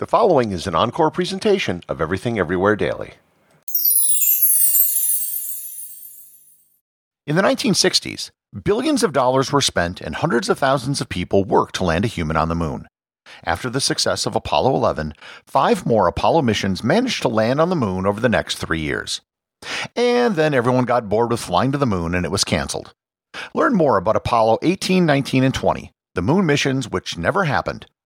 The following is an encore presentation of Everything Everywhere Daily. In the 1960s, billions of dollars were spent and hundreds of thousands of people worked to land a human on the moon. After the success of Apollo 11, five more Apollo missions managed to land on the moon over the next three years. And then everyone got bored with flying to the moon and it was canceled. Learn more about Apollo 18, 19, and 20, the moon missions which never happened,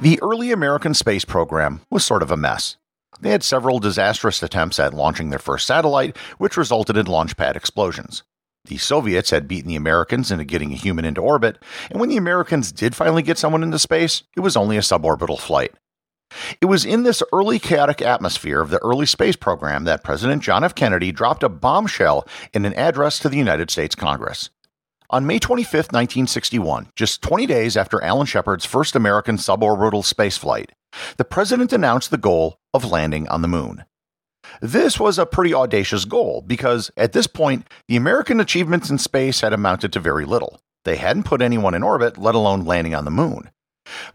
The early American space program was sort of a mess. They had several disastrous attempts at launching their first satellite, which resulted in launch pad explosions. The Soviets had beaten the Americans into getting a human into orbit, and when the Americans did finally get someone into space, it was only a suborbital flight. It was in this early chaotic atmosphere of the early space program that President John F. Kennedy dropped a bombshell in an address to the United States Congress. On May 25, 1961, just 20 days after Alan Shepard's first American suborbital spaceflight, the president announced the goal of landing on the moon. This was a pretty audacious goal because at this point, the American achievements in space had amounted to very little. They hadn't put anyone in orbit, let alone landing on the moon.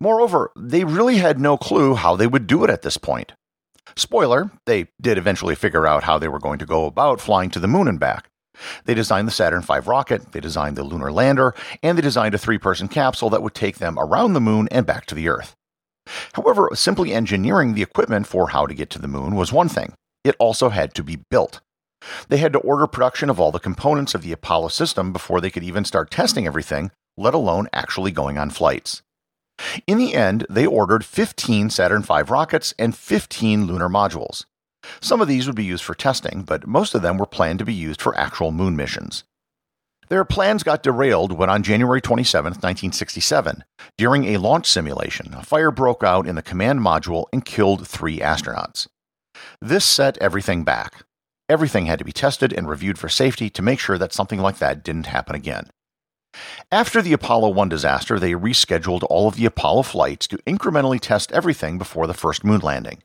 Moreover, they really had no clue how they would do it at this point. Spoiler, they did eventually figure out how they were going to go about flying to the moon and back. They designed the Saturn V rocket, they designed the lunar lander, and they designed a three person capsule that would take them around the moon and back to the Earth. However, simply engineering the equipment for how to get to the moon was one thing. It also had to be built. They had to order production of all the components of the Apollo system before they could even start testing everything, let alone actually going on flights. In the end, they ordered 15 Saturn V rockets and 15 lunar modules. Some of these would be used for testing, but most of them were planned to be used for actual moon missions. Their plans got derailed when on January 27, 1967, during a launch simulation, a fire broke out in the command module and killed three astronauts. This set everything back. Everything had to be tested and reviewed for safety to make sure that something like that didn't happen again. After the Apollo 1 disaster, they rescheduled all of the Apollo flights to incrementally test everything before the first moon landing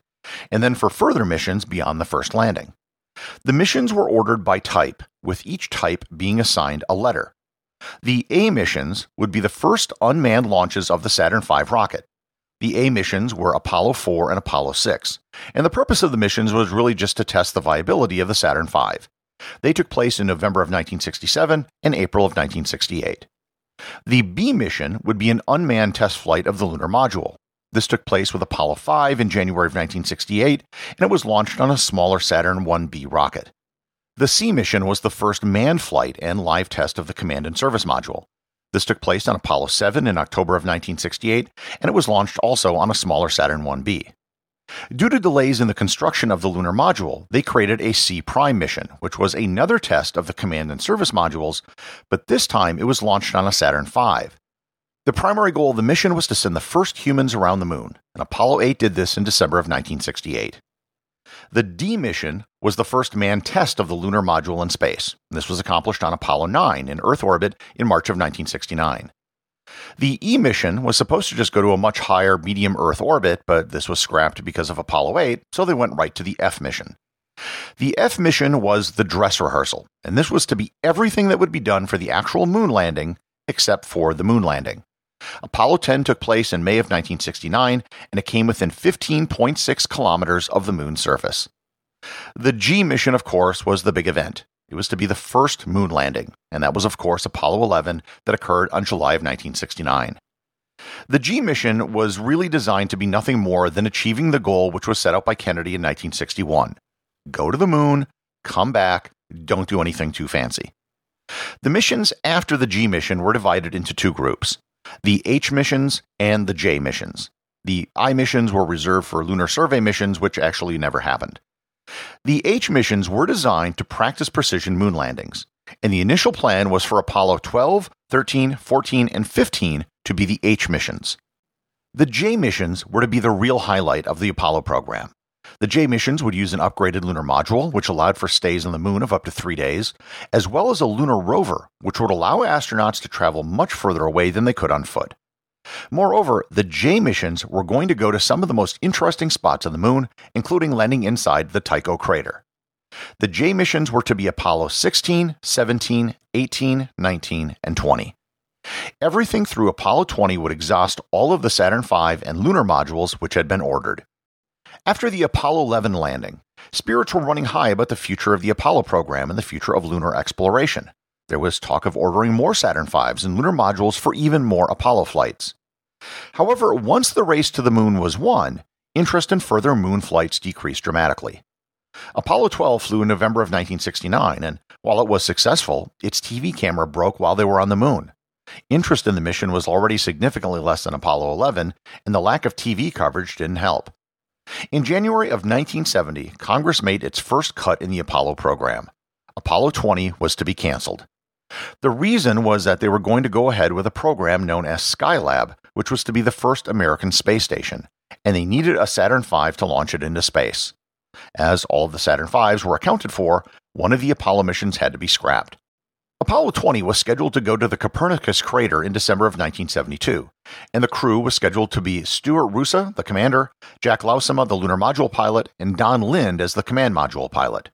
and then for further missions beyond the first landing. The missions were ordered by type, with each type being assigned a letter. The A missions would be the first unmanned launches of the Saturn V rocket. The A missions were Apollo 4 and Apollo 6, and the purpose of the missions was really just to test the viability of the Saturn V. They took place in November of 1967 and April of 1968. The B mission would be an unmanned test flight of the lunar module. This took place with Apollo 5 in January of 1968, and it was launched on a smaller Saturn 1B rocket. The C mission was the first manned flight and live test of the command and service module. This took place on Apollo 7 in October of 1968, and it was launched also on a smaller Saturn 1B. Due to delays in the construction of the lunar module, they created a C prime mission, which was another test of the command and service modules, but this time it was launched on a Saturn V. The primary goal of the mission was to send the first humans around the moon, and Apollo 8 did this in December of 1968. The D mission was the first manned test of the lunar module in space. This was accomplished on Apollo 9 in Earth orbit in March of 1969. The E mission was supposed to just go to a much higher medium Earth orbit, but this was scrapped because of Apollo 8, so they went right to the F mission. The F mission was the dress rehearsal, and this was to be everything that would be done for the actual moon landing except for the moon landing. Apollo 10 took place in May of 1969, and it came within 15.6 kilometers of the moon's surface. The G mission, of course, was the big event. It was to be the first moon landing, and that was, of course, Apollo 11 that occurred on July of 1969. The G mission was really designed to be nothing more than achieving the goal which was set out by Kennedy in 1961 go to the moon, come back, don't do anything too fancy. The missions after the G mission were divided into two groups the H missions and the J missions. The I missions were reserved for lunar survey missions, which actually never happened. The H missions were designed to practice precision moon landings, and the initial plan was for Apollo 12, 13, 14, and 15 to be the H missions. The J missions were to be the real highlight of the Apollo program. The J missions would use an upgraded lunar module, which allowed for stays on the moon of up to three days, as well as a lunar rover, which would allow astronauts to travel much further away than they could on foot. Moreover, the J missions were going to go to some of the most interesting spots on the moon, including landing inside the Tycho crater. The J missions were to be Apollo 16, 17, 18, 19, and 20. Everything through Apollo 20 would exhaust all of the Saturn V and lunar modules which had been ordered. After the Apollo 11 landing, spirits were running high about the future of the Apollo program and the future of lunar exploration. There was talk of ordering more Saturn V's and lunar modules for even more Apollo flights. However, once the race to the moon was won, interest in further moon flights decreased dramatically. Apollo 12 flew in November of 1969, and while it was successful, its TV camera broke while they were on the moon. Interest in the mission was already significantly less than Apollo 11, and the lack of TV coverage didn't help. In January of 1970, Congress made its first cut in the Apollo program. Apollo 20 was to be canceled. The reason was that they were going to go ahead with a program known as Skylab, which was to be the first American space station, and they needed a Saturn V to launch it into space. As all of the Saturn V's were accounted for, one of the Apollo missions had to be scrapped. Apollo 20 was scheduled to go to the Copernicus crater in December of 1972, and the crew was scheduled to be Stuart Roosa, the commander, Jack Lousma, the lunar module pilot, and Don Lind as the command module pilot.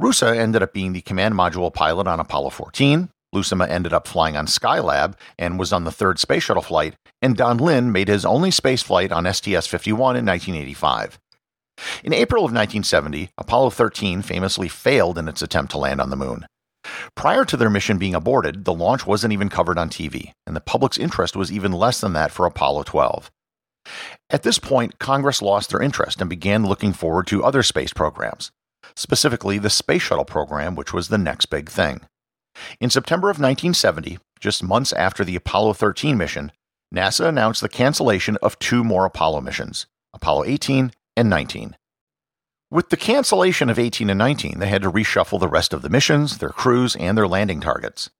Roosa ended up being the command module pilot on Apollo 14. Lousma ended up flying on Skylab and was on the third space shuttle flight, and Don Lind made his only space flight on STS 51 in 1985. In April of 1970, Apollo 13 famously failed in its attempt to land on the moon. Prior to their mission being aborted, the launch wasn't even covered on TV, and the public's interest was even less than that for Apollo 12. At this point, Congress lost their interest and began looking forward to other space programs specifically the Space Shuttle program, which was the next big thing. In September of 1970, just months after the Apollo 13 mission, NASA announced the cancellation of two more Apollo missions, Apollo 18 and 19. With the cancellation of 18 and 19, they had to reshuffle the rest of the missions, their crews, and their landing targets.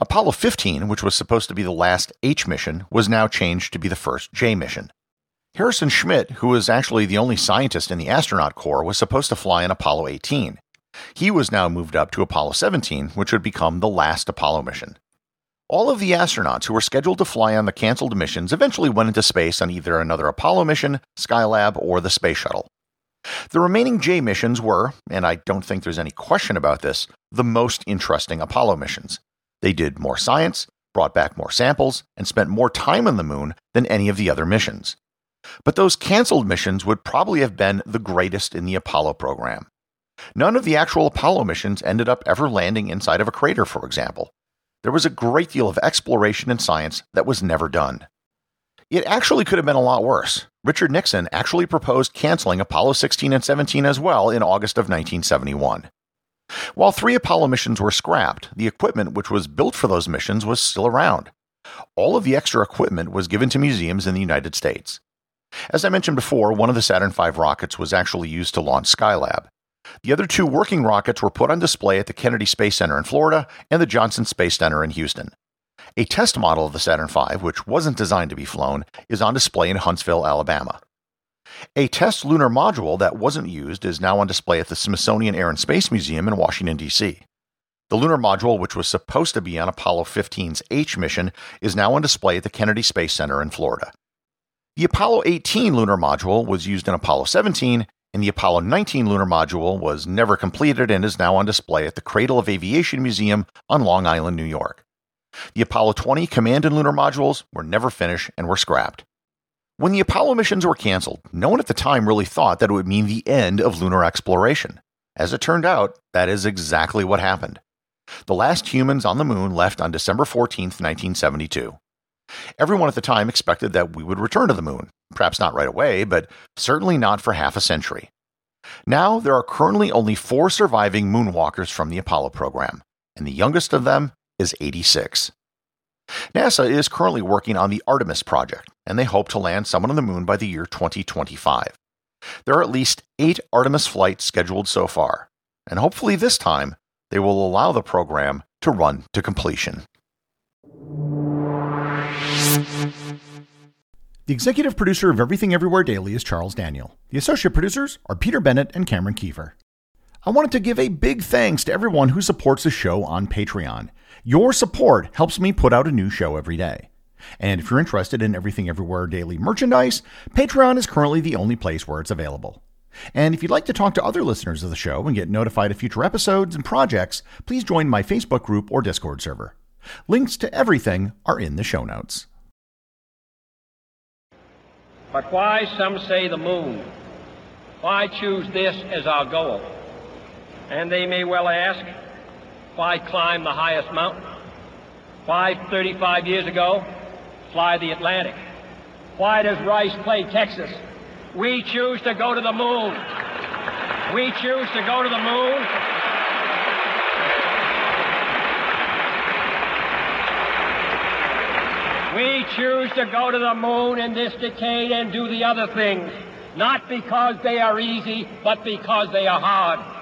Apollo 15, which was supposed to be the last H mission, was now changed to be the first J mission. Harrison Schmitt, who was actually the only scientist in the astronaut corps, was supposed to fly in Apollo 18. He was now moved up to Apollo 17, which would become the last Apollo mission. All of the astronauts who were scheduled to fly on the canceled missions eventually went into space on either another Apollo mission, Skylab, or the Space Shuttle. The remaining J missions were, and I don't think there's any question about this, the most interesting Apollo missions. They did more science, brought back more samples, and spent more time on the moon than any of the other missions. But those canceled missions would probably have been the greatest in the Apollo program. None of the actual Apollo missions ended up ever landing inside of a crater, for example. There was a great deal of exploration and science that was never done. It actually could have been a lot worse. Richard Nixon actually proposed canceling Apollo 16 and 17 as well in August of 1971. While three Apollo missions were scrapped, the equipment which was built for those missions was still around. All of the extra equipment was given to museums in the United States. As I mentioned before, one of the Saturn V rockets was actually used to launch Skylab. The other two working rockets were put on display at the Kennedy Space Center in Florida and the Johnson Space Center in Houston. A test model of the Saturn V, which wasn't designed to be flown, is on display in Huntsville, Alabama. A test lunar module that wasn't used is now on display at the Smithsonian Air and Space Museum in Washington, D.C. The lunar module, which was supposed to be on Apollo 15's H mission, is now on display at the Kennedy Space Center in Florida. The Apollo 18 lunar module was used in Apollo 17, and the Apollo 19 lunar module was never completed and is now on display at the Cradle of Aviation Museum on Long Island, New York. The Apollo 20 command and lunar modules were never finished and were scrapped. When the Apollo missions were canceled, no one at the time really thought that it would mean the end of lunar exploration. As it turned out, that is exactly what happened. The last humans on the moon left on December 14, 1972. Everyone at the time expected that we would return to the moon, perhaps not right away, but certainly not for half a century. Now, there are currently only four surviving moonwalkers from the Apollo program, and the youngest of them is 86. NASA is currently working on the Artemis project, and they hope to land someone on the moon by the year 2025. There are at least eight Artemis flights scheduled so far, and hopefully this time they will allow the program to run to completion. The executive producer of Everything Everywhere Daily is Charles Daniel. The associate producers are Peter Bennett and Cameron Kieffer. I wanted to give a big thanks to everyone who supports the show on Patreon. Your support helps me put out a new show every day. And if you're interested in Everything Everywhere Daily merchandise, Patreon is currently the only place where it's available. And if you'd like to talk to other listeners of the show and get notified of future episodes and projects, please join my Facebook group or Discord server. Links to everything are in the show notes. But why, some say, the moon? Why choose this as our goal? And they may well ask, why climb the highest mountain? Why, 35 years ago, fly the Atlantic? Why does Rice play Texas? We choose to go to the moon. We choose to go to the moon. We choose to go to the moon in this decade and do the other things, not because they are easy, but because they are hard.